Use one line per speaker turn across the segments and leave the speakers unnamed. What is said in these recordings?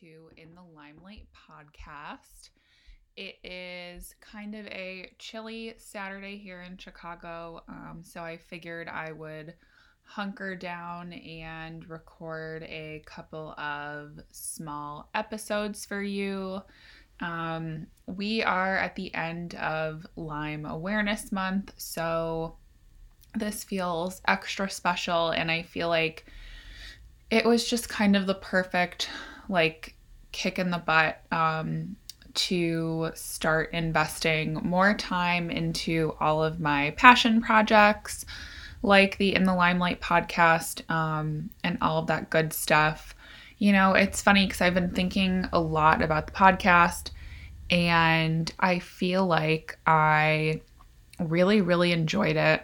to In the Limelight podcast. It is kind of a chilly Saturday here in Chicago, um, so I figured I would hunker down and record a couple of small episodes for you. Um, we are at the end of Lyme Awareness Month, so this feels extra special, and I feel like it was just kind of the perfect like kick in the butt um, to start investing more time into all of my passion projects like the in the limelight podcast um, and all of that good stuff. You know it's funny because i've been thinking a lot about the podcast and i feel like i really really enjoyed it.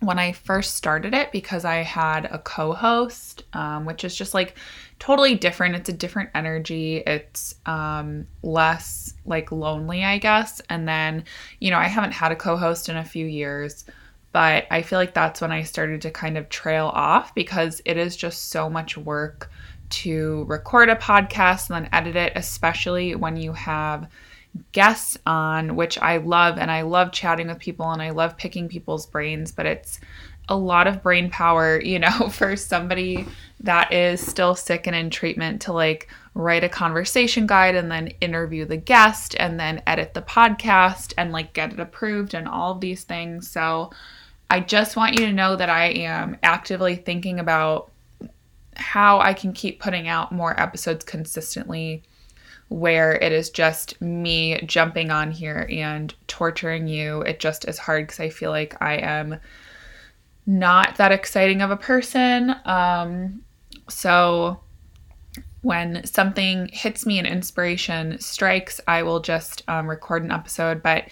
When I first started it because I had a co host, um, which is just like totally different. It's a different energy. It's um, less like lonely, I guess. And then, you know, I haven't had a co host in a few years, but I feel like that's when I started to kind of trail off because it is just so much work to record a podcast and then edit it, especially when you have guests on, which I love. And I love chatting with people and I love picking people's brains, but it's a lot of brain power, you know, for somebody that is still sick and in treatment to like write a conversation guide and then interview the guest and then edit the podcast and like get it approved and all of these things. So I just want you to know that I am actively thinking about how I can keep putting out more episodes consistently where it is just me jumping on here and torturing you. It just is hard because I feel like I am not that exciting of a person. Um, so when something hits me and inspiration strikes, I will just um, record an episode. But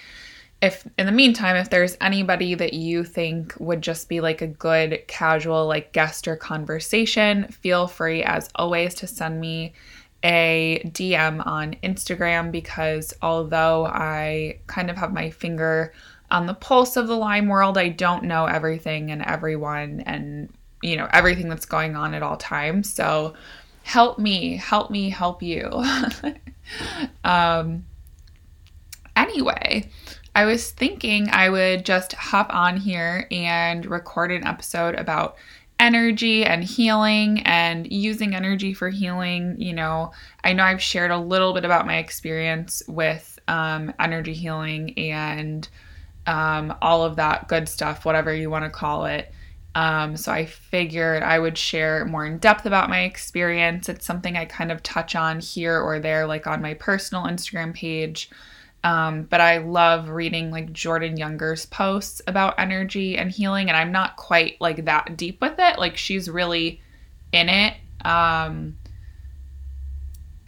if in the meantime, if there's anybody that you think would just be like a good casual like guest or conversation, feel free as always to send me a DM on Instagram because although I kind of have my finger on the pulse of the Lyme world, I don't know everything and everyone and you know everything that's going on at all times. So help me, help me, help you. um anyway, I was thinking I would just hop on here and record an episode about energy and healing and using energy for healing. You know, I know I've shared a little bit about my experience with um, energy healing and um, all of that good stuff, whatever you want to call it. Um, so I figured I would share more in depth about my experience. It's something I kind of touch on here or there, like on my personal Instagram page. Um, but I love reading like Jordan Younger's posts about energy and healing, and I'm not quite like that deep with it. Like she's really in it. Um,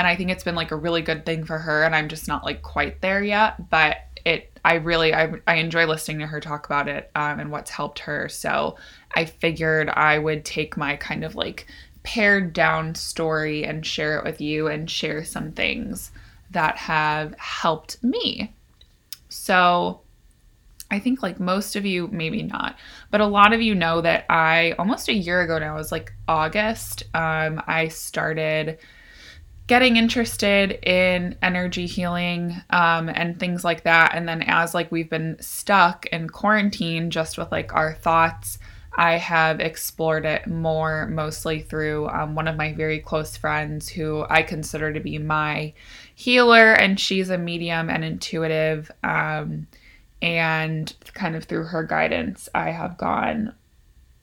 and I think it's been like a really good thing for her, and I'm just not like quite there yet. But it, I really, I, I enjoy listening to her talk about it um, and what's helped her. So I figured I would take my kind of like pared down story and share it with you and share some things that have helped me. So I think like most of you, maybe not, but a lot of you know that I almost a year ago now, it was like August, um, I started getting interested in energy healing um, and things like that. And then as like we've been stuck in quarantine just with like our thoughts, I have explored it more mostly through um, one of my very close friends who I consider to be my healer, and she's a medium and intuitive. Um, and kind of through her guidance, I have gone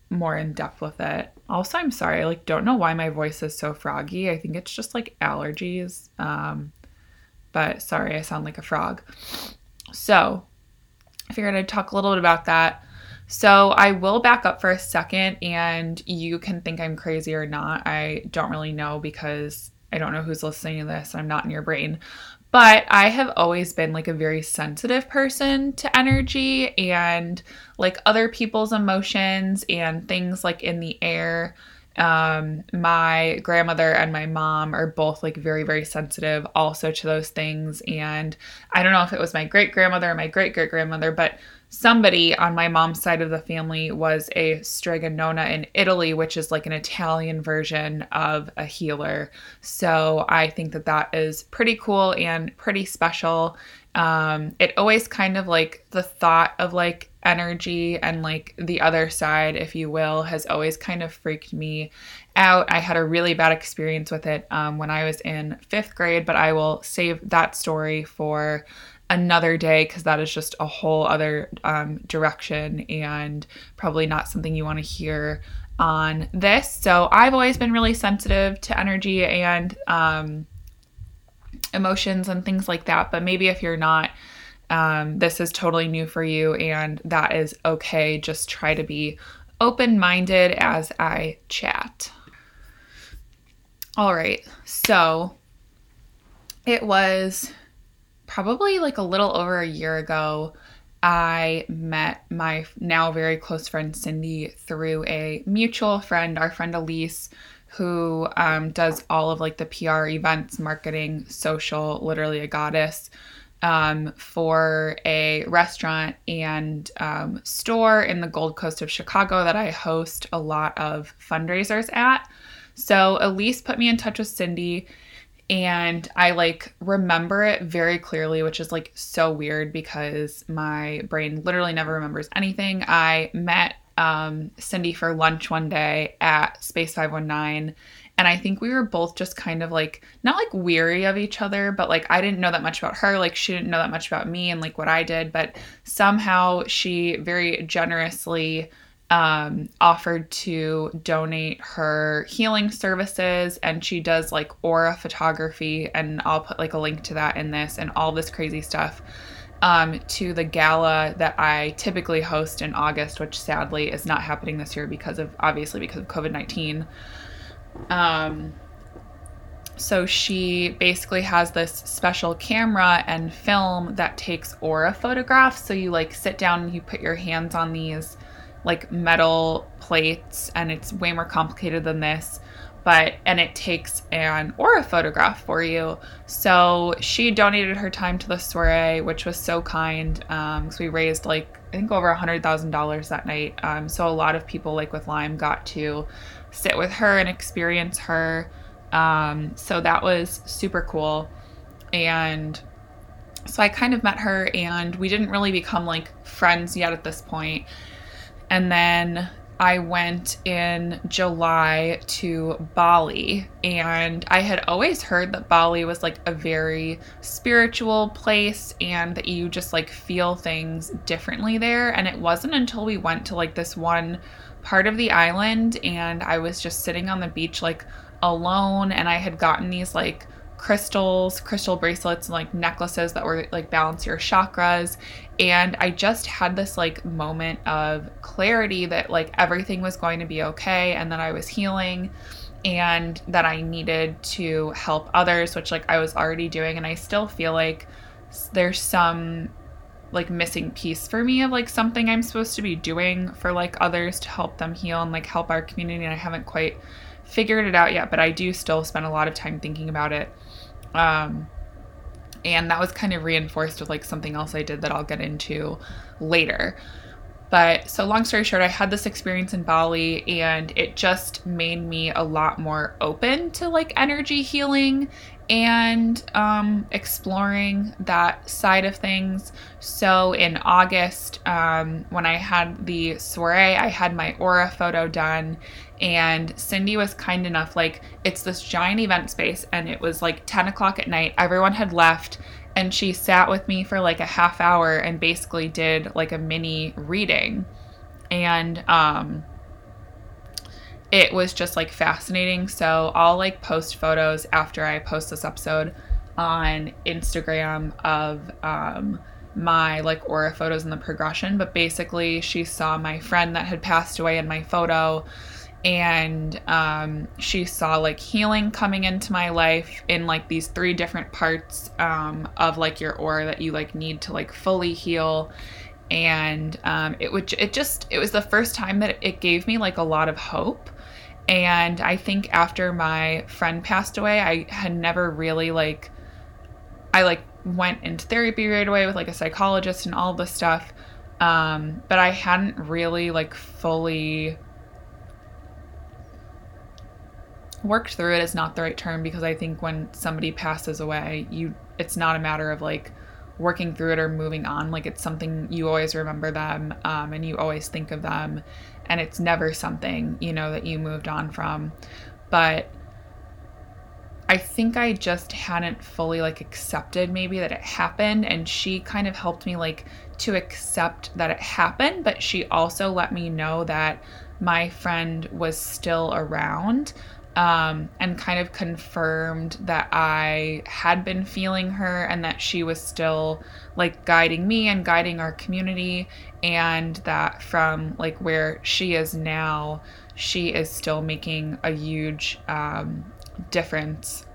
more in depth with it. Also, I'm sorry, I like don't know why my voice is so froggy. I think it's just like allergies. Um, but sorry, I sound like a frog. So, I figured I'd talk a little bit about that. So, I will back up for a second and you can think I'm crazy or not. I don't really know because I don't know who's listening to this. I'm not in your brain. But I have always been like a very sensitive person to energy and like other people's emotions and things like in the air um, my grandmother and my mom are both like very, very sensitive also to those things. And I don't know if it was my great grandmother or my great great grandmother, but somebody on my mom's side of the family was a strega nona in Italy, which is like an Italian version of a healer. So I think that that is pretty cool and pretty special. Um, it always kind of like the thought of like energy and like the other side, if you will, has always kind of freaked me out. I had a really bad experience with it um, when I was in fifth grade, but I will save that story for another day because that is just a whole other um, direction and probably not something you want to hear on this. So I've always been really sensitive to energy and um, emotions and things like that. But maybe if you're not, um, this is totally new for you and that is okay. Just try to be open minded as I chat. All right, so it was probably like a little over a year ago, I met my now very close friend Cindy through a mutual friend, our friend Elise, who um, does all of like the PR events, marketing, social, literally a goddess. Um, for a restaurant and um, store in the Gold Coast of Chicago that I host a lot of fundraisers at. So Elise put me in touch with Cindy and I like remember it very clearly, which is like so weird because my brain literally never remembers anything. I met um, Cindy for lunch one day at Space 519. And I think we were both just kind of like, not like weary of each other, but like I didn't know that much about her. Like she didn't know that much about me and like what I did. But somehow she very generously um, offered to donate her healing services and she does like aura photography and i'll put like a link to that in this and all this crazy stuff um, to the gala that i typically host in august which sadly is not happening this year because of obviously because of covid-19 um, so she basically has this special camera and film that takes aura photographs. So you like sit down and you put your hands on these like metal plates and it's way more complicated than this but and it takes an aura photograph for you. So she donated her time to the soiree which was so kind um because we raised like i think over a hundred thousand dollars that night um so a lot of people like with lyme got to sit with her and experience her um so that was super cool. And so i kind of met her and we didn't really become like friends yet at this point and then I went in July to Bali, and I had always heard that Bali was like a very spiritual place and that you just like feel things differently there. And it wasn't until we went to like this one part of the island and I was just sitting on the beach like alone, and I had gotten these like crystals, crystal bracelets, and like necklaces that were like balance your chakras. And I just had this like moment of clarity that like everything was going to be okay and that I was healing and that I needed to help others, which like I was already doing. And I still feel like there's some like missing piece for me of like something I'm supposed to be doing for like others to help them heal and like help our community. And I haven't quite figured it out yet, but I do still spend a lot of time thinking about it. Um, and that was kind of reinforced with like something else I did that I'll get into later. But so, long story short, I had this experience in Bali and it just made me a lot more open to like energy healing and um, exploring that side of things. So, in August, um, when I had the soiree, I had my aura photo done and Cindy was kind enough, like, it's this giant event space, and it was like 10 o'clock at night. Everyone had left, and she sat with me for like a half hour and basically did like a mini reading. And, um, it was just like fascinating. So I'll like post photos after I post this episode on Instagram of um, my like aura photos and the progression. But basically, she saw my friend that had passed away in my photo and um, she saw like healing coming into my life in like these three different parts um, of like your aura that you like need to like fully heal and um, it would it just it was the first time that it gave me like a lot of hope And I think after my friend passed away, I had never really like, I like went into therapy right away with like a psychologist and all this stuff. Um, but I hadn't really like fully worked through it is not the right term because I think when somebody passes away, you it's not a matter of like working through it or moving on. Like it's something you always remember them um, and you always think of them, and it's never something you know that you moved on from. But I think I just hadn't fully like accepted maybe that it happened, and she kind of helped me like to accept that it happened, but she also let me know that my friend was still around um, and kind of confirmed that I had been feeling her and that she was still like guiding me and guiding our community, and that from like where she is now, she is still making a huge um, difference.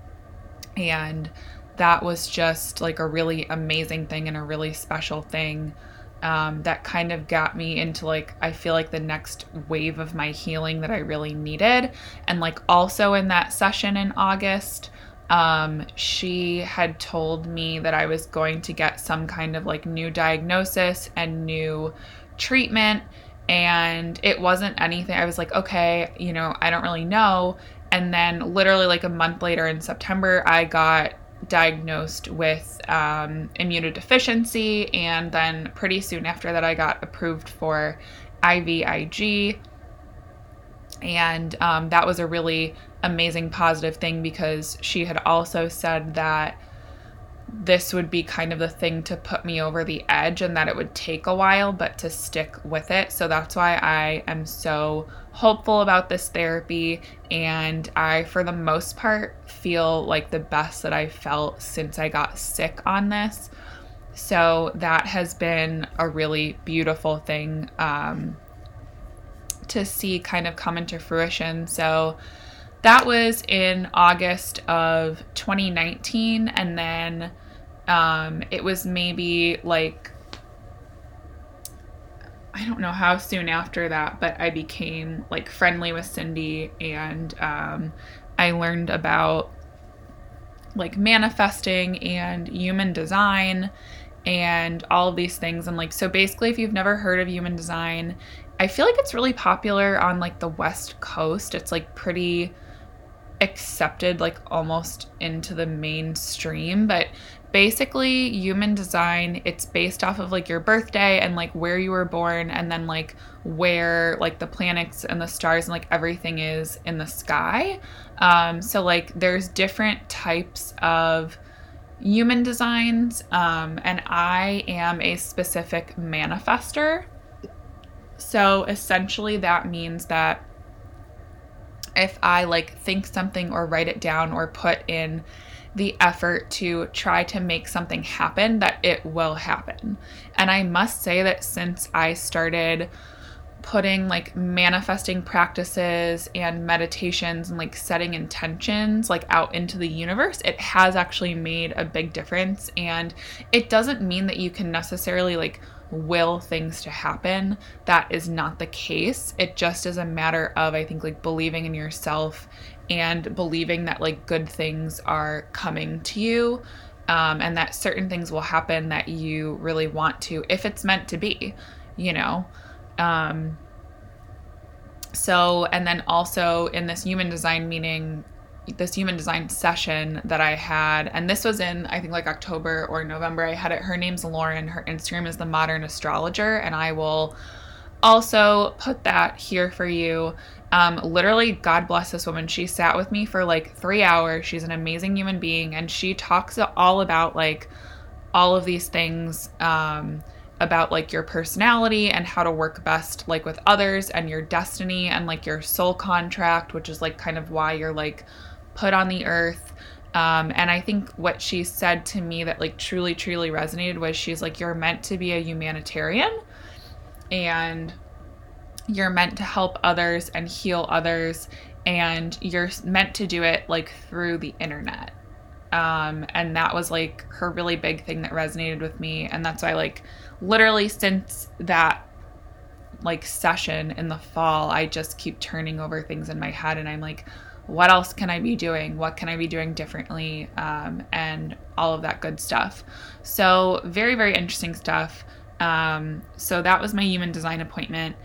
And that was just like a really amazing thing and a really special thing um, that kind of got me into like I feel like the next wave of my healing that I really needed. And like also in that session in August, um, she had told me that I was going to get some kind of like new diagnosis and new treatment. And it wasn't anything. I was like, okay, you know, I don't really know. And then literally like a month later in September, I got diagnosed with um, immunodeficiency, and then pretty soon after that, I got approved for IVIG. And um, that was a really amazing positive thing because she had also said that this would be kind of the thing to put me over the edge and that it would take a while, but to stick with it. So that's why I am so hopeful about this therapy. And I, for the most part, feel like the best that I felt since I got sick on this. So that has been a really beautiful thing um, to see kind of come into fruition. So that was in August of 2019. And then um, it was maybe like I don't know how soon after that, but I became like friendly with Cindy and um, I learned about like manifesting and human design and all of these things. And like, so basically, if you've never heard of human design, I feel like it's really popular on like the West Coast. It's like pretty accepted, like almost into the mainstream. But basically human design it's based off of like your birthday and like where you were born and then like where like the planets and the stars and like everything is in the sky um, so like there's different types of human designs um, and i am a specific manifester so essentially that means that if i like think something or write it down or put in the effort to try to make something happen, that it will happen. And I must say that since I started putting like manifesting practices and meditations and like setting intentions like out into the universe it has actually made a big difference and it doesn't mean that you can necessarily like will things to happen. That is not the case. It just is a matter of i think like believing in yourself and believing that like good things are coming to you um, and that certain things will happen that you really want to if it's meant to be you know? Um, so and then also in this human design meaning this human design session that I had, and this was in I think like October or November. I had it. Her name's Lauren. Her Instagram is the Modern Astrologer, and I will also put that here for you. Um, literally, God bless this woman. She sat with me for like three hours. She's an amazing human being, and she talks all about like all of these things um, about like your personality and how to work best like with others and your destiny and like your soul contract, which is like kind of why you're like put on the earth. Um, and I think what she said to me that like truly, truly resonated was she's like, you're meant to be a humanitarian. And you're meant to help others and heal others and you're meant to do it like through the internet um, and that was like her really big thing that resonated with me and that's why like literally since that like session in the fall, I just keep turning over things in my head and I'm like, what else can I be doing? What can I be doing differently? Um, and all of that good stuff. So, very, very interesting stuff. Um, so, that was my human design appointment.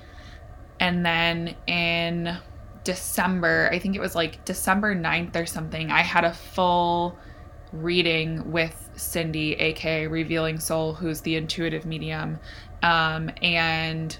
And then in December, I think it was like December 9th or something, I had a full reading with Cindy, aka Revealing Soul, who's the intuitive medium. Um, and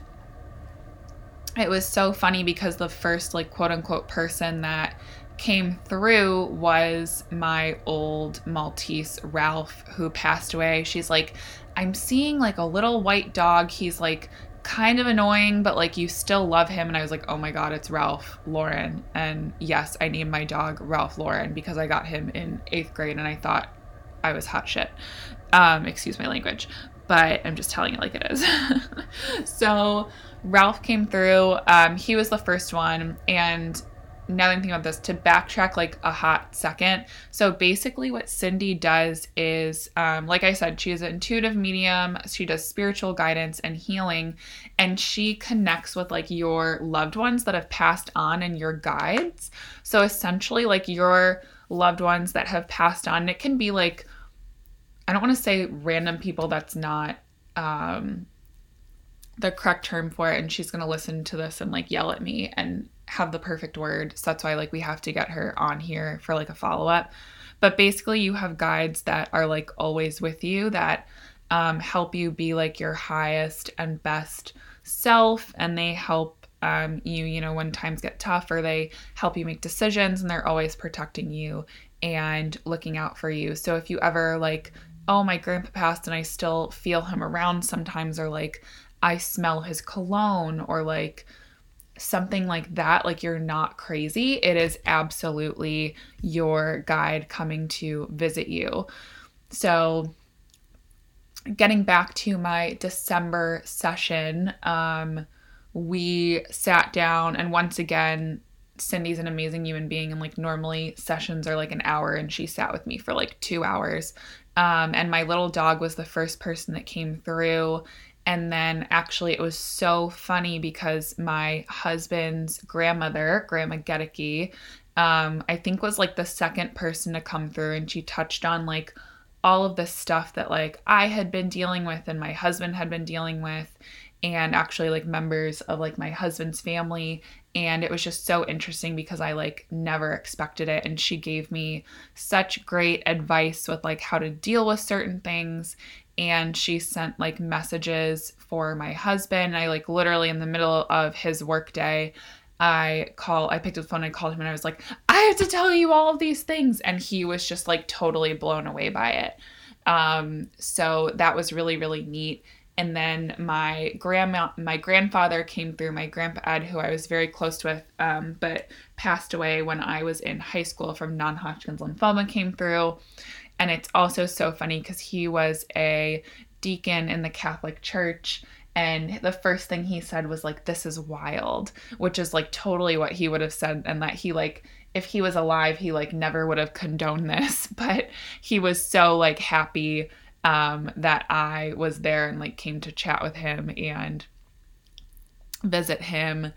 it was so funny because the first, like, quote unquote person that came through was my old Maltese, Ralph, who passed away. She's like, I'm seeing like a little white dog. He's like kind of annoying, but like you still love him. And I was like, oh my God, it's Ralph Lauren. And yes, I named my dog Ralph Lauren because I got him in eighth grade and I thought I was hot shit. Um, excuse my language, but I'm just telling it like it is. so Ralph came through. Um, he was the first one. And now that I'm thinking about this, to backtrack like a hot second. So basically, what Cindy does is, um, like I said, she is an intuitive medium. She does spiritual guidance and healing, and she connects with like your loved ones that have passed on and your guides. So essentially, like your loved ones that have passed on, it can be like, I don't want to say random people that's not. Um, the correct term for it and she's going to listen to this and like yell at me and have the perfect word. So that's why like we have to get her on here for like a follow up. But basically, you have guides that are like always with you that um, help you be like your highest and best self, and they help um, you, you know, when times get tough, or they help you make decisions, and they're always protecting you and looking out for you. So if you ever like, oh, my grandpa passed and I still feel him around sometimes, or like I smell his cologne, or like something like that, like you're not crazy. It is absolutely your guide coming to visit you. So, getting back to my December session, um, we sat down, and once again, Cindy's an amazing human being, and like normally sessions are like an hour, and she sat with me for like two hours. Um, and my little dog was the first person that came through and then actually, it was so funny because my husband's grandmother, Grandma Gedicke, um, I think was like the second person to come through, and she touched on like all of the stuff that like I had been dealing with and my husband had been dealing with, and actually like members of like my husband's family. And it was just so interesting because I like never expected it. And she gave me such great advice with like how to deal with certain things and she sent like messages for my husband. I like literally in the middle of his workday, I call I picked up the phone and called him and I was like, I have to tell you all of these things. And he was just like totally blown away by it. Um, so that was really, really neat. And then my grandma, my grandfather came through. My grandpa Ed, who I was very close with, um, but passed away when I was in high school from non-Hodgkin's lymphoma, came through. And it's also so funny because he was a deacon in the Catholic Church. And the first thing he said was, like, this is wild, which is like totally what he would have said. And that he, like, if he was alive, he, like, never would have condoned this. But he was so, like, happy um, that I was there and, like, came to chat with him and visit him.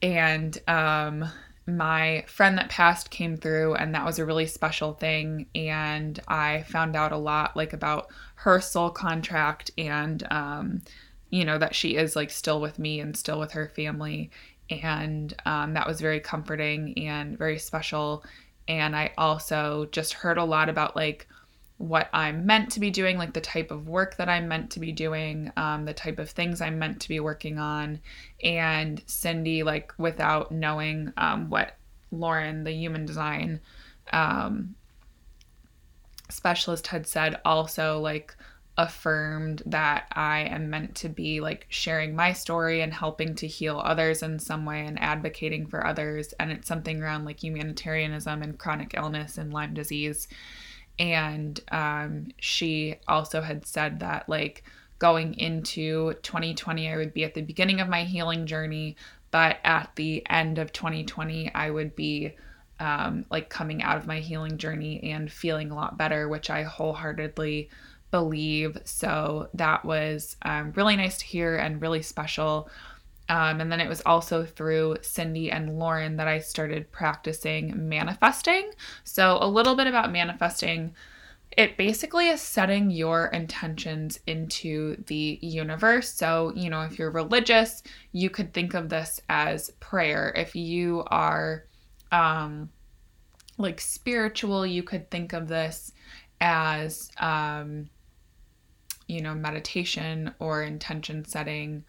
And, um, my friend that passed came through and that was a really special thing. And i found out a lot like about her soul contract and um you know that she is like still with me and still with her family. And um, that was very comforting and very special. And i also just heard a lot about like what I'm meant to be doing, like the type of work that I'm meant to be doing, um, the type of things I'm meant to be working on. And Cindy, like without knowing um, what Lauren, the human design um, specialist, had said, also like affirmed that I am meant to be like sharing my story and helping to heal others in some way and advocating for others. And it's something around like humanitarianism and chronic illness and Lyme disease and um, she also had said that like going into 2020 i would be at the beginning of my healing journey but at the end of 2020 i would be um, like coming out of my healing journey and feeling a lot better which i wholeheartedly believe. So that was um, really nice to hear and really special Um, and then it was also through Cindy and Lauren that I started practicing manifesting. So, a little bit about manifesting. It basically is setting your intentions into the universe. So, you know, if you're religious, you could think of this as prayer. If you are um, like spiritual, you could think of this as, um, you know, meditation or intention setting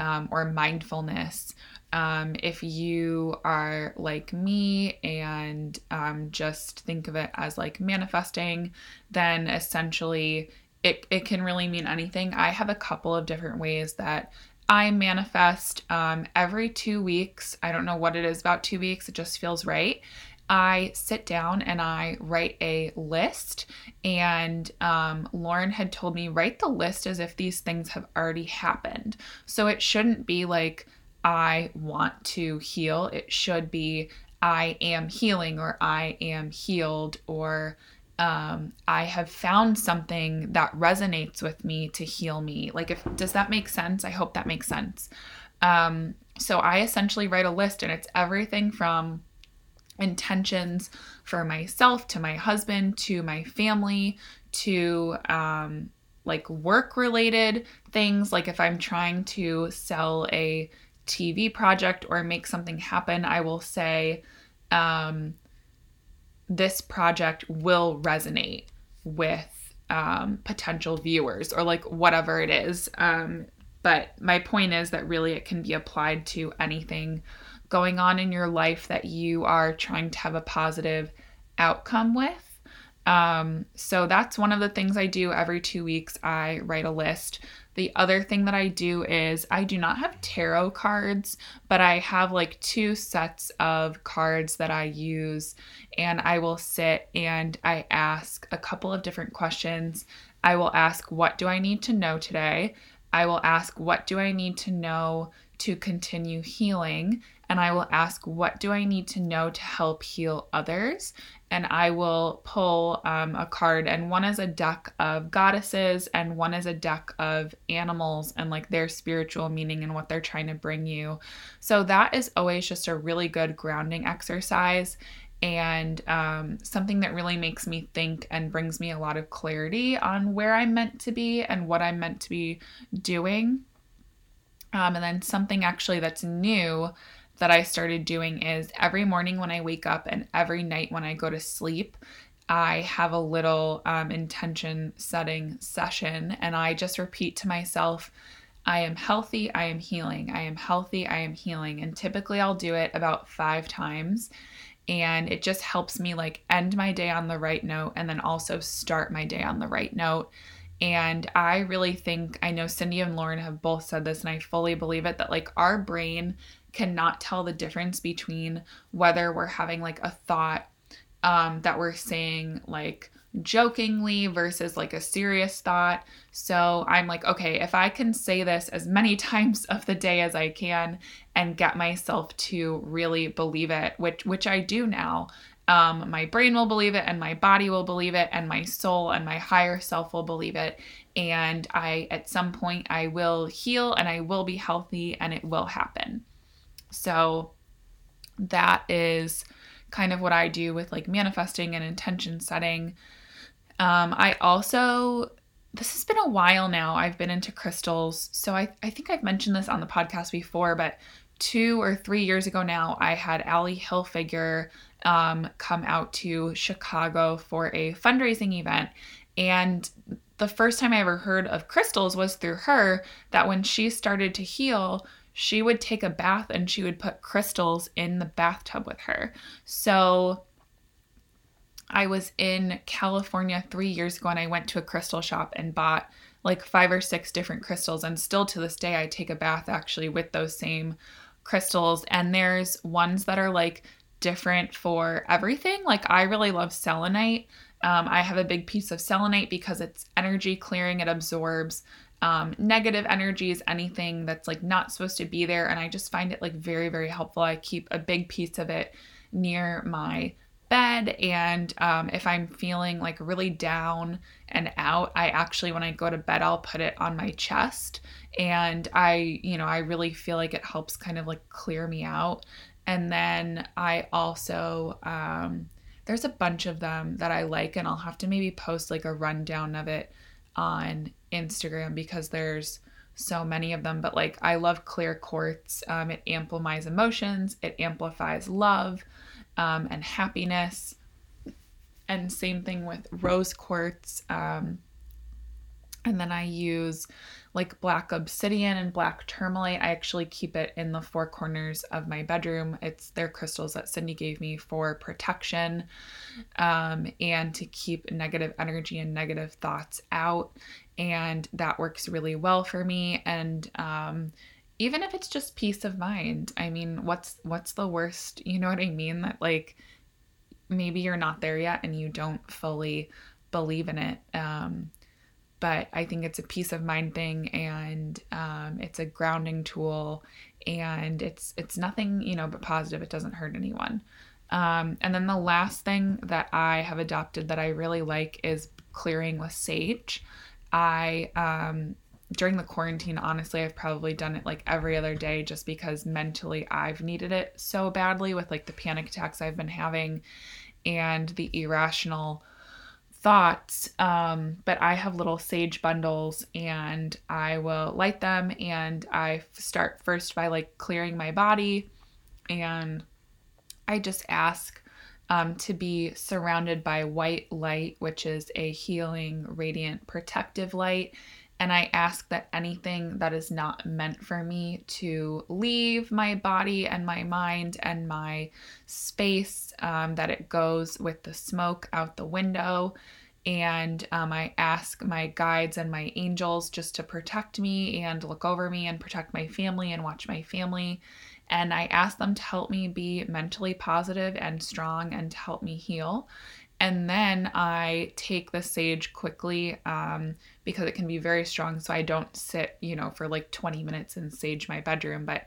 um, or mindfulness. Um, if you are like me and um, just think of it as like manifesting, then essentially it, it can really mean anything. I have a couple of different ways that I manifest um, every two weeks. I don't know what it is about two weeks, it just feels right. I sit down and I write a list. And um, Lauren had told me, write the list as if these things have already happened. So it shouldn't be like, I want to heal. It should be, I am healing or I am healed or um, I have found something that resonates with me to heal me. Like, if does that make sense? I hope that makes sense. Um, so I essentially write a list, and it's everything from intentions for myself to my husband to my family to um, like work related things. Like, if I'm trying to sell a TV project or make something happen, I will say, um, this project will resonate with um, potential viewers or like whatever it is. Um, but my point is that really it can be applied to anything going on in your life that you are trying to have a positive outcome with. Um, so that's one of the things I do every two weeks. I write a list. The other thing that I do is I do not have tarot cards, but I have like two sets of cards that I use, and I will sit and I ask a couple of different questions. I will ask, What do I need to know today? I will ask, What do I need to know to continue healing? And I will ask, What do I need to know to help heal others? And I will pull um, a card, and one is a deck of goddesses, and one is a deck of animals and like their spiritual meaning and what they're trying to bring you. So that is always just a really good grounding exercise and um, something that really makes me think and brings me a lot of clarity on where I'm meant to be and what I'm meant to be doing. Um, and then something actually that's new that I started doing is every morning when I wake up and every night when I go to sleep, I have a little um, intention setting session and I just repeat to myself, I am healthy, I am healing, I am healthy, I am healing. And typically I'll do it about five times. And it just helps me like end my day on the right note and then also start my day on the right note. And I really think, I know Cindy and Lauren have both said this, and I fully believe it that like our brain cannot tell the difference between whether we're having like a thought um, that we're saying like jokingly versus like a serious thought. So I'm like, okay, if I can say this as many times of the day as I can and get myself to really believe it, which which I do now, um, my brain will believe it and my body will believe it and my soul and my higher self will believe it and i at some point i will heal and i will be healthy and it will happen so that is kind of what I do with like manifesting and intention setting. Um, I also, this has been a while now, I've been into crystals. So I, I think I've mentioned this on the podcast before, but two or three years ago now, I had Ally Hilfiger um, come out to Chicago for a fundraising event. And the first time I ever heard of crystals was through her, that when she started to heal, she would take a bath and she would put crystals in the bathtub with her. So I was in California three years ago and I went to a crystal shop and bought like five or six different crystals. And still to this day, I take a bath actually with those same crystals. And there's ones that are like different for everything. Like I really love selenite. Um, I have a big piece of selenite because it's energy clearing, it absorbs um, negative energies, anything that's like not supposed to be there. And I just find it like very, very helpful. I keep a big piece of it near my bed. And um, if I'm feeling like really down and out, I actually, when I go to bed, I'll put it on my chest. And I, you know, I really feel like it helps kind of like clear me out. And then I also, um, there's a bunch of them that I like, and I'll have to maybe post like a rundown of it on Instagram because there's so many of them. But like, I love clear quartz. Um, it amplifies emotions, it amplifies love um, and happiness. And same thing with rose quartz. Um, and then I use like black obsidian and black tourmaline. I actually keep it in the four corners of my bedroom. It's their crystals that Cindy gave me for protection um, and to keep negative energy and negative thoughts out. And that works really well for me. And um, even if it's just peace of mind, I mean, what's what's the worst? You know what I mean? That like maybe you're not there yet and you don't fully believe in it. Um, but I think it's a peace of mind thing and um, it's a grounding tool and it's it's nothing you know but positive. It doesn't hurt anyone. Um, and then the last thing that I have adopted that I really like is clearing with sage. I um, during the quarantine, honestly, I've probably done it like every other day just because mentally I've needed it so badly with like the panic attacks I've been having and the irrational thoughts. Um, but I have little sage bundles and I will light them and I start first by like clearing my body and I just ask um, to be surrounded by white light, which is a healing, radiant, protective light. And I ask that anything that is not meant for me to leave my body and my mind and my space, um, that it goes with the smoke out the window. And um, I ask my guides and my angels just to protect me and look over me and protect my family and watch my family. And I ask them to help me be mentally positive and strong and to help me heal. And then I take the sage quickly um, because it can be very strong. So I don't sit, you know, for like 20 minutes and sage my bedroom, but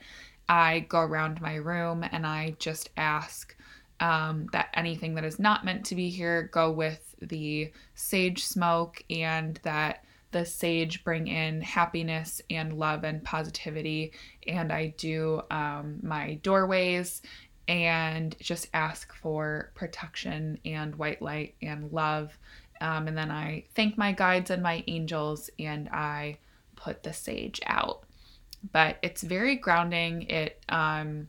I go around my room and I just ask um, that anything that is not meant to be here go with the sage smoke and that the sage bring in happiness and love and positivity. And I do um, my doorways and just ask for protection and white light and love. Um, and then I thank my guides and my angels and I put the sage out. But it's very grounding. It um,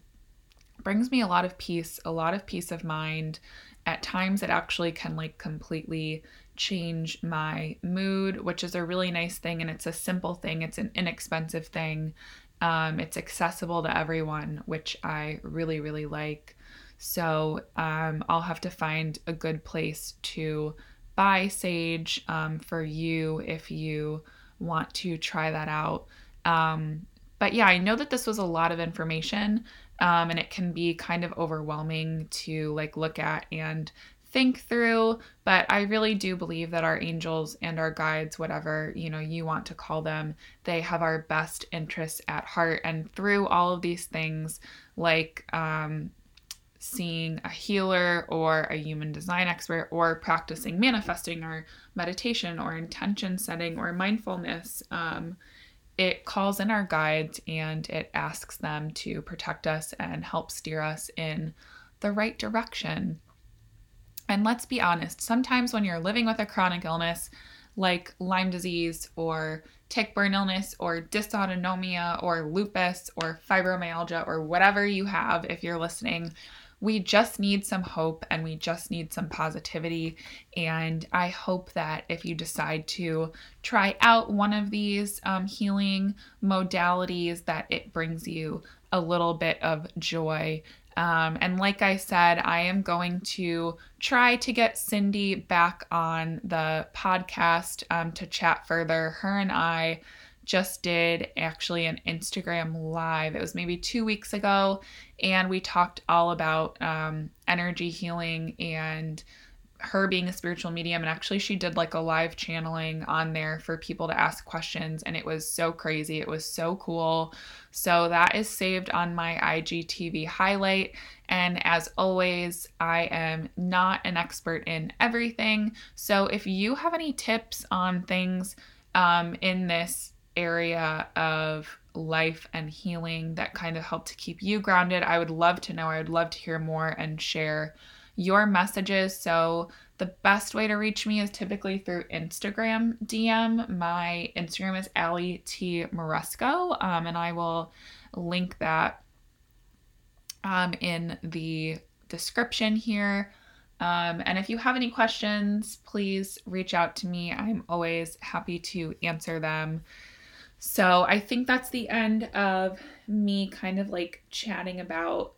brings me a lot of peace, a lot of peace of mind. At times, it actually can like completely change my mood, which is a really nice thing. And it's a simple thing, it's an inexpensive thing. Um, it's accessible to everyone, which I really, really like. So um, I'll have to find a good place to buy sage um, for you if you want to try that out. Um, but yeah, I know that this was a lot of information um, and it can be kind of overwhelming to like look at and think through but i really do believe that our angels and our guides whatever you know you want to call them they have our best interests at heart. And through all of these things like um, seeing a healer or a human design expert or practicing manifesting or meditation or intention setting or mindfulness um, it calls in our guides and it asks them to protect us and help steer us in the right direction and let's be honest, sometimes when you're living with a chronic illness like Lyme disease or tick-borne illness or dysautonomia or lupus or fibromyalgia or whatever you have, if you're listening, we just need some hope and we just need some positivity. And I hope that if you decide to try out one of these um, healing modalities, that it brings you a little bit of joy um, and like I said, I am going to try to get Cindy back on the podcast um, to chat further. Her and I just did actually an Instagram live. It was maybe two weeks ago, and we talked all about um, energy healing and her being a spiritual medium and actually she did like a live channeling on there for people to ask questions and it was so crazy. It was so cool. So that is saved on my igtv highlight. And as always i am not an expert in everything. So if you have any tips on things um, in this area of life and healing that kind of help to keep you grounded i would love to know. I would love to hear more and share your messages. So the best way to reach me is typically through Instagram DM. My Instagram is Ally T Moresco, um, and I will link that um, in the description here. Um, and if you have any questions, please reach out to me. I'm always happy to answer them. So I think that's the end of me kind of like chatting about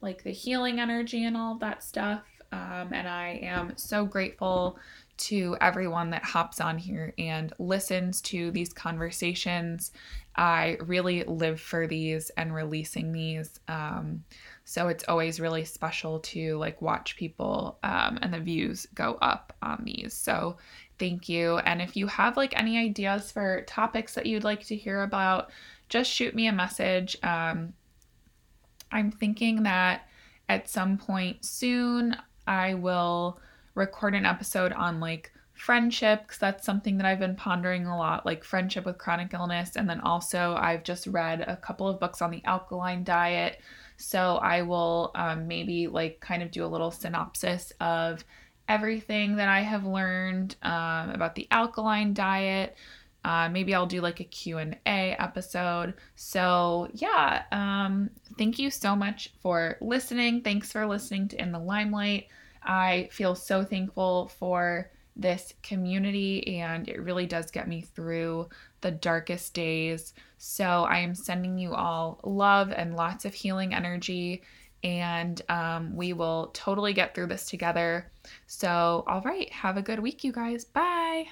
like the healing energy and all of that stuff. Um, and I am so grateful to everyone that hops on here and listens to these conversations. I really live for these and releasing these. Um, so it's always really special to like watch people um, and the views go up on these. So thank you. And if you have like any ideas for topics that you'd like to hear about, just shoot me a message. Um, I'm thinking that at some point soon I will record an episode on like friendship because that's something that I've been pondering a lot, like friendship with chronic illness. And then also, I've just read a couple of books on the alkaline diet. So I will um, maybe like kind of do a little synopsis of everything that I have learned um, about the alkaline diet. Uh, maybe I'll do like a Q&A episode. So yeah, um, thank you so much for listening. Thanks for listening to In the Limelight. I feel so thankful for this community and it really does get me through the darkest days. So I am sending you all love and lots of healing energy and um, we will totally get through this together. So, all right, have a good week, you guys. Bye.